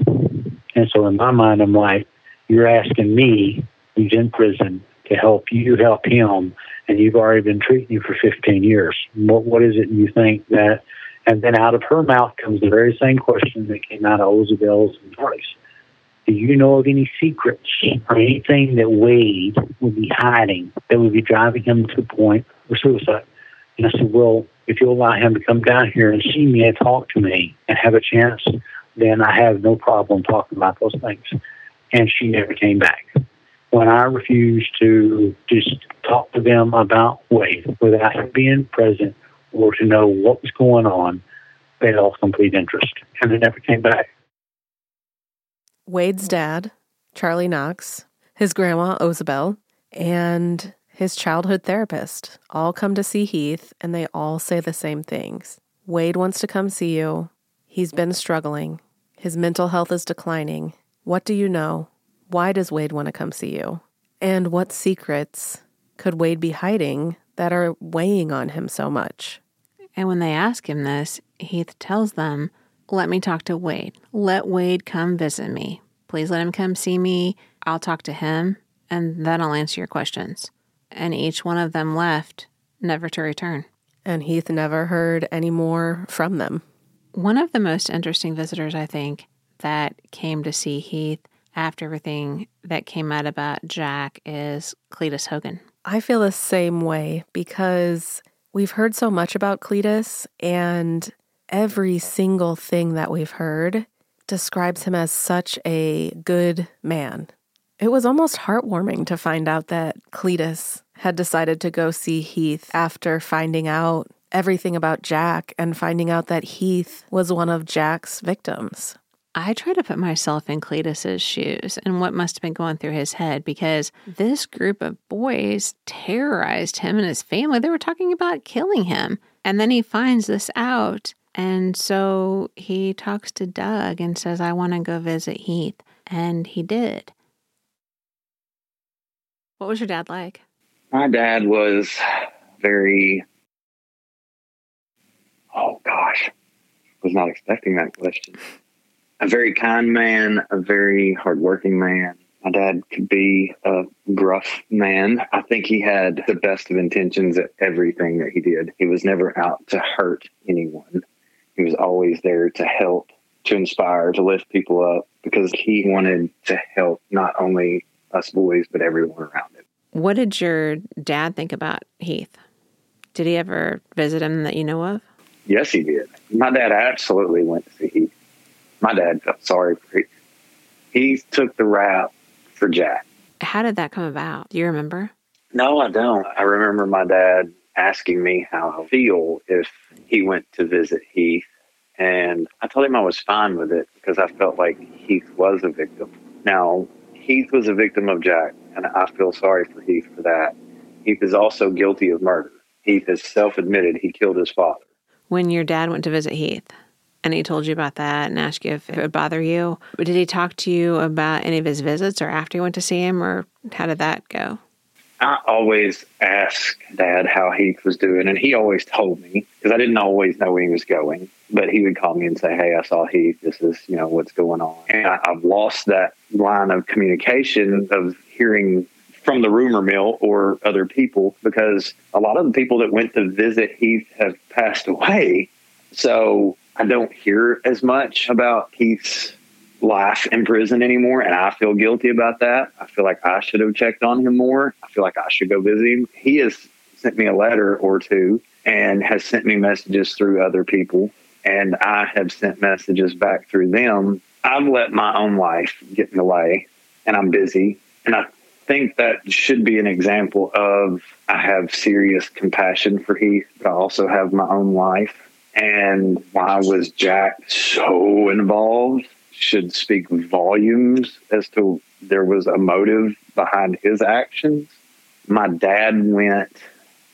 And so in my mind, I'm like, you're asking me, who's in prison, to help you help him, and you've already been treating him for 15 years. What, what is it you think that and then out of her mouth comes the very same question that came out of Osabel's and Joyce. Do you know of any secrets or anything that Wade would be hiding that would be driving him to the point of suicide? And I said, Well, if you'll allow him to come down here and see me and talk to me and have a chance, then I have no problem talking about those things. And she never came back. When I refused to just talk to them about Wade without him being present, or to know what was going on, they lost complete interest and they never came back. Wade's dad, Charlie Knox, his grandma, Osabel, and his childhood therapist all come to see Heath and they all say the same things. Wade wants to come see you. He's been struggling. His mental health is declining. What do you know? Why does Wade want to come see you? And what secrets could Wade be hiding that are weighing on him so much? And when they ask him this, Heath tells them, Let me talk to Wade. Let Wade come visit me. Please let him come see me. I'll talk to him, and then I'll answer your questions. And each one of them left, never to return. And Heath never heard any more from them. One of the most interesting visitors, I think, that came to see Heath after everything that came out about Jack is Cletus Hogan. I feel the same way because We've heard so much about Cletus, and every single thing that we've heard describes him as such a good man. It was almost heartwarming to find out that Cletus had decided to go see Heath after finding out everything about Jack and finding out that Heath was one of Jack's victims. I try to put myself in Cletus's shoes and what must have been going through his head because this group of boys terrorized him and his family. They were talking about killing him. And then he finds this out. And so he talks to Doug and says, I want to go visit Heath. And he did. What was your dad like? My dad was very, oh gosh, was not expecting that question. A very kind man, a very hardworking man. My dad could be a gruff man. I think he had the best of intentions at everything that he did. He was never out to hurt anyone. He was always there to help, to inspire, to lift people up because he wanted to help not only us boys, but everyone around him. What did your dad think about Heath? Did he ever visit him that you know of? Yes, he did. My dad absolutely went to see Heath. My dad felt sorry for Heath. He took the rap for Jack. How did that come about? Do you remember? No, I don't. I remember my dad asking me how I feel if he went to visit Heath. And I told him I was fine with it because I felt like Heath was a victim. Now, Heath was a victim of Jack, and I feel sorry for Heath for that. Heath is also guilty of murder. Heath has self admitted he killed his father. When your dad went to visit Heath and he told you about that and asked you if it would bother you, did he talk to you about any of his visits or after you went to see him, or how did that go? I always asked Dad how Heath was doing, and he always told me because I didn't always know where he was going. But he would call me and say, "Hey, I saw Heath. This is you know what's going on." And I, I've lost that line of communication of hearing from the rumor mill or other people because a lot of the people that went to visit Heath have passed away. So I don't hear as much about Heath's life in prison anymore, and I feel guilty about that. I feel like I should have checked on him more. I feel like I should go visit him. He has sent me a letter or two and has sent me messages through other people, and I have sent messages back through them. I've let my own life get in the way, and I'm busy. And I think that should be an example of I have serious compassion for Heath, but I also have my own life. And why was Jack so involved? should speak volumes as to there was a motive behind his actions. My dad went,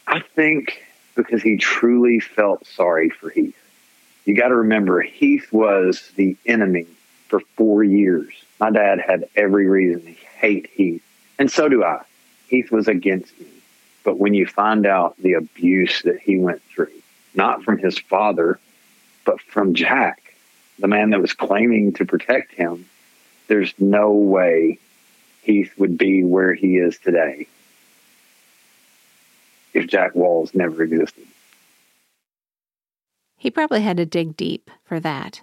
I think, because he truly felt sorry for Heath. You got to remember, Heath was the enemy for four years. My dad had every reason to hate Heath, and so do I. Heath was against me. But when you find out the abuse that he went through, not from his father, but from Jack, the man that was claiming to protect him, there's no way Heath would be where he is today if Jack Walls never existed. He probably had to dig deep for that,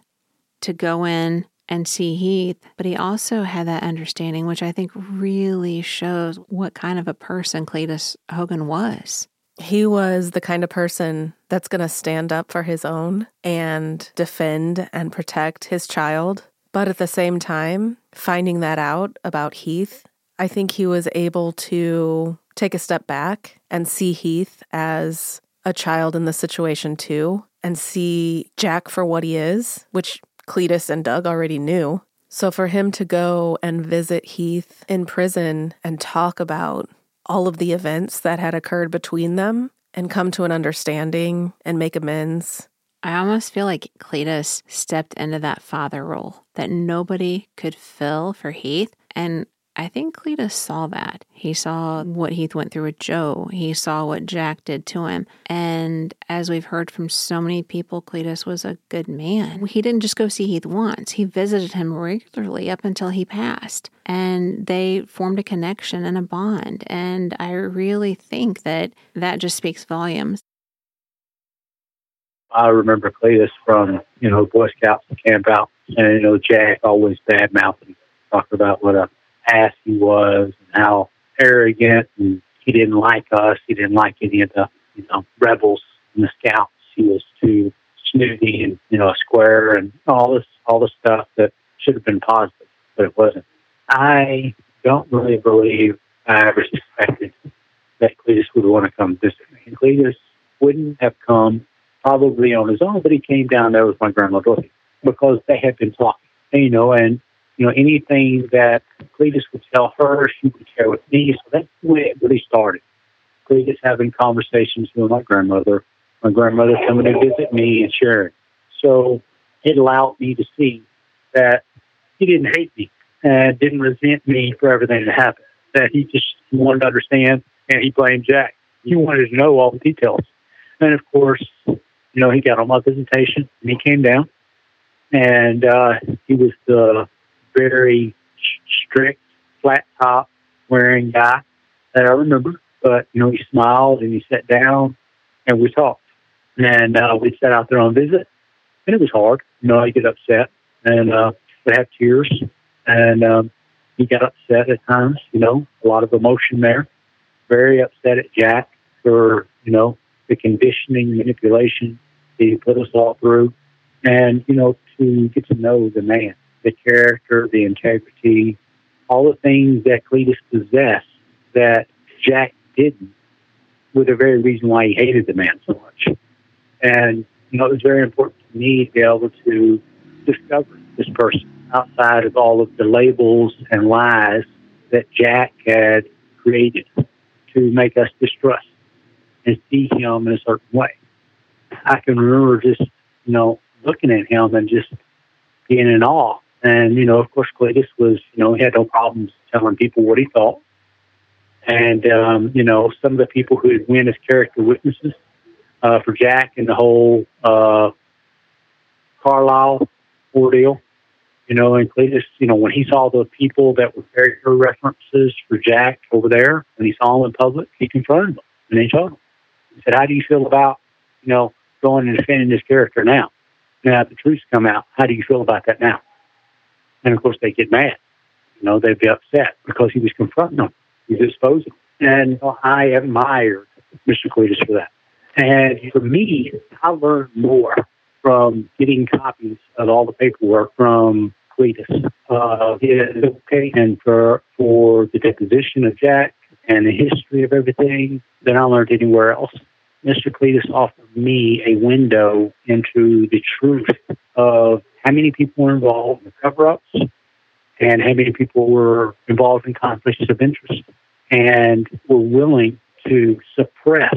to go in and see Heath, but he also had that understanding, which I think really shows what kind of a person Cletus Hogan was. He was the kind of person that's going to stand up for his own and defend and protect his child. But at the same time, finding that out about Heath, I think he was able to take a step back and see Heath as a child in the situation too, and see Jack for what he is, which Cletus and Doug already knew. So for him to go and visit Heath in prison and talk about all of the events that had occurred between them and come to an understanding and make amends. I almost feel like Cletus stepped into that father role that nobody could fill for Heath. And I think Cletus saw that. He saw what Heath went through with Joe. He saw what Jack did to him. And as we've heard from so many people, Cletus was a good man. He didn't just go see Heath once, he visited him regularly up until he passed. And they formed a connection and a bond. And I really think that that just speaks volumes. I remember Cletus from, you know, Boy Scouts camp out. And, you know, Jack always bad mouthing, talked about what a ass he was and how arrogant and he didn't like us. He didn't like any of the you know rebels and the scouts. He was too snooty and you know square and all this all the stuff that should have been positive, but it wasn't. I don't really believe I ever suspected that Cletus would want to come visit me. Cletus wouldn't have come probably on his own, but he came down there with my grandma Dorothy because they had been talking. You know, and you know anything that Cletus would tell her, she would share with me. So that's the way it really started. Cletus having conversations with my grandmother, my grandmother coming to visit me and sharing. So it allowed me to see that he didn't hate me and didn't resent me for everything that happened. That he just wanted to understand and he blamed Jack. He wanted to know all the details. And of course, you know, he got on my visitation and he came down and uh, he was the very strict, flat top wearing guy that I remember. But, you know, he smiled and he sat down and we talked. And uh, we sat out there on visit and it was hard. You know, I get upset and uh, would have tears and um, he got upset at times, you know, a lot of emotion there. Very upset at Jack for, you know, the conditioning, manipulation he put us all through. And, you know, to get to know the man, the character, the integrity, all the things that Cletus possessed that Jack didn't were the very reason why he hated the man so much. And, you know, it was very important to me to be able to discover this person outside of all of the labels and lies that Jack had created to make us distrust and see him in a certain way. I can remember just, you know, looking at him and just being in awe. And, you know, of course, Cletus was, you know, he had no problems telling people what he thought. And, um, you know, some of the people who had win as character witnesses uh, for Jack and the whole uh, Carlisle ordeal, you know, and Cletus, you know, when he saw the people that were character references for Jack over there, when he saw them in public, he confronted them and he told them. He said, How do you feel about, you know, going and defending this character now? Now the truth's come out. How do you feel about that now? And of course they get mad. You know, they'd be upset because he was confronting them. He was exposing them. And you know, I admired Mr. Cletus for that. And for me, I learned more from getting copies of all the paperwork from Cletus. Uh, okay, and for for the deposition of Jack and the history of everything than I learned anywhere else. Mr. Cletus offered me a window into the truth of how many people were involved in the cover ups and how many people were involved in conflicts of interest and were willing to suppress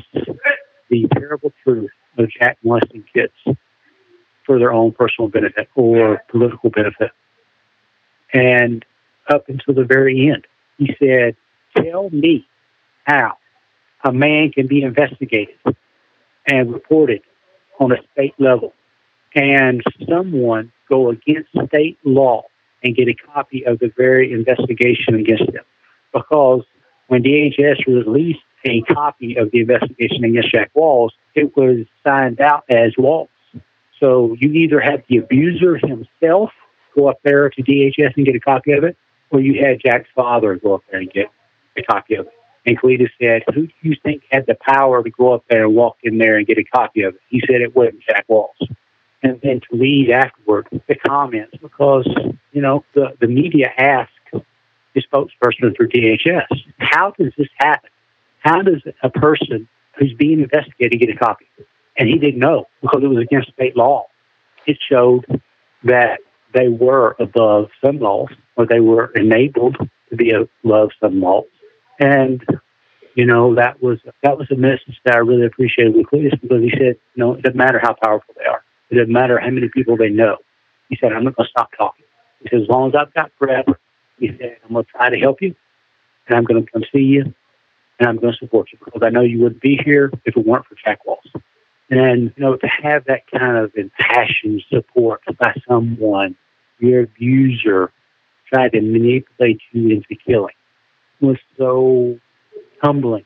the terrible truth of Jack molesting kids for their own personal benefit or political benefit. And up until the very end, he said, Tell me how a man can be investigated and reported on a state level and someone go against state law and get a copy of the very investigation against them. Because when DHS released a copy of the investigation against Jack Walls, it was signed out as Walls. So you either had the abuser himself go up there to DHS and get a copy of it, or you had Jack's father go up there and get a copy of it. And Cletus said, Who do you think had the power to go up there and walk in there and get a copy of it? He said it wasn't Jack Walls. And then to read afterward the comments because, you know, the, the media asked the spokesperson for DHS, How does this happen? How does a person who's being investigated get a copy? And he didn't know because it was against state law. It showed that they were above some laws or they were enabled to be above some laws and you know that was that was a message that I really appreciated with Cletus because he said, you know, it doesn't matter how powerful they are. It doesn't matter how many people they know. He said, I'm not going to stop talking. He said, as long as I've got breath, he said, I'm going to try to help you, and I'm going to come see you, and I'm going to support you because I know you wouldn't be here if it weren't for Jack Walls. And you know, to have that kind of impassioned support by someone, your abuser, tried to manipulate you into killing was so humbling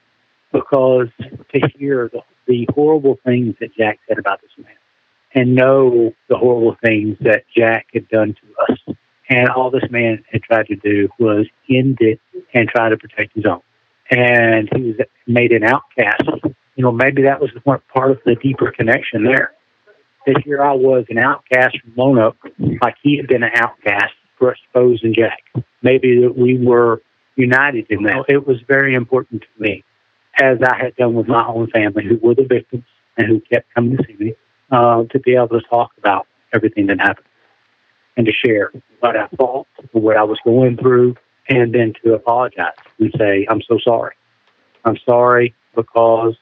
because to hear the, the horrible things that Jack said about this man and know the horrible things that Jack had done to us. And all this man had tried to do was end it and try to protect his own. And he was made an outcast. You know, maybe that was part of the deeper connection there. That here I was an outcast from Lonoke, like he had been an outcast for exposing Jack. Maybe that we were united in that. It was very important to me, as I had done with my own family, who were the victims and who kept coming to see me, uh, to be able to talk about everything that happened. and to share what I thought, what I was going through, and then to apologize and say, I'm so sorry. I'm sorry because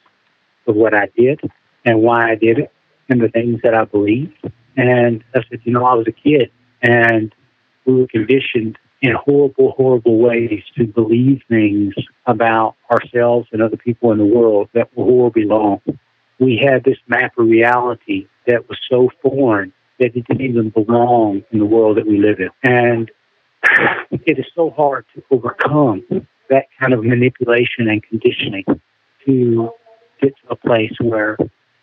of what I did and why I did it and the things that I believed. And I said, you know, I was a kid and we were conditioned in horrible, horrible ways to believe things about ourselves and other people in the world that were horribly wrong. We had this map of reality that was so foreign that it didn't even belong in the world that we live in. And [SIGHS] it is so hard to overcome that kind of manipulation and conditioning to get to a place where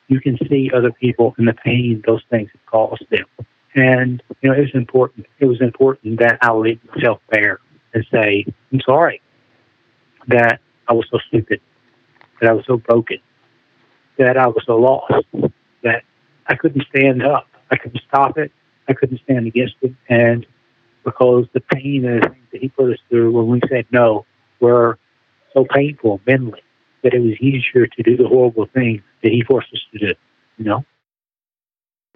you can see other people and the pain those things have caused them. And you know, it was important. It was important that I laid myself bare and say, "I'm sorry that I was so stupid, that I was so broken, that I was so lost, that I couldn't stand up, I couldn't stop it, I couldn't stand against it, and because the pain and the things that he put us through when we said no were so painful mentally that it was easier to do the horrible things that he forced us to do. You know,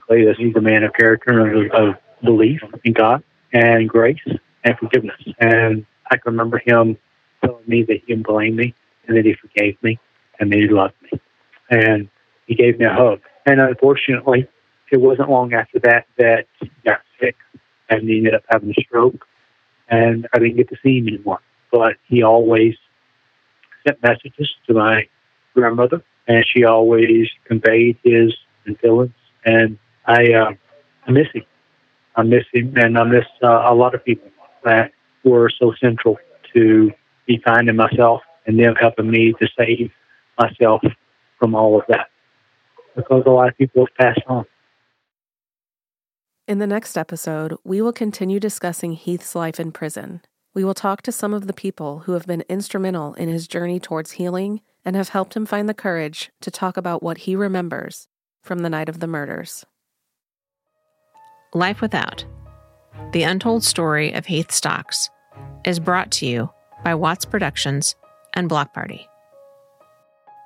Clay, he's a man of character and of, of belief in God and grace and forgiveness. And I can remember him telling me that he didn't blame me and that he forgave me and that he loved me. And he gave me a hug. And unfortunately, it wasn't long after that that he got sick and he ended up having a stroke. And I didn't get to see him anymore. But he always sent messages to my grandmother, and she always conveyed his feelings. And I, uh, I miss him. I miss him, and I miss uh, a lot of people that were so central to me finding myself and them helping me to save myself from all of that. Because a lot of people have passed on. In the next episode, we will continue discussing Heath's life in prison. We will talk to some of the people who have been instrumental in his journey towards healing and have helped him find the courage to talk about what he remembers from the night of the murders. Life Without The Untold Story of Heath Stocks is brought to you by Watts Productions and Block Party.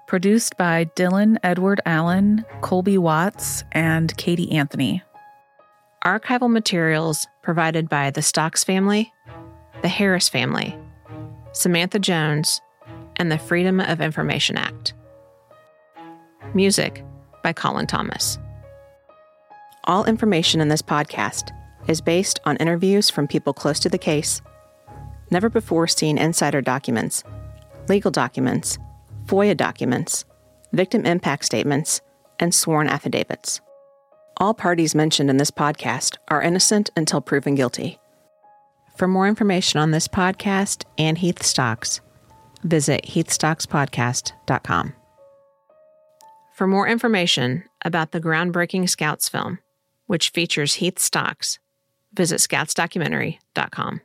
Produced by Dylan Edward Allen, Colby Watts, and Katie Anthony. Archival materials provided by the Stocks family, the Harris family, Samantha Jones, and the Freedom of Information Act. Music by Collin Thomas. All information in this podcast is based on interviews from people close to the case, never before seen insider documents, legal documents, FOIA documents, victim impact statements, and sworn affidavits. All parties mentioned in this podcast are innocent until proven guilty. For more information on this podcast and Heath Stocks, visit heathstockspodcast.com. For more information about the groundbreaking Scouts film, which features Heath Stocks, visit scoutsdocumentary.com.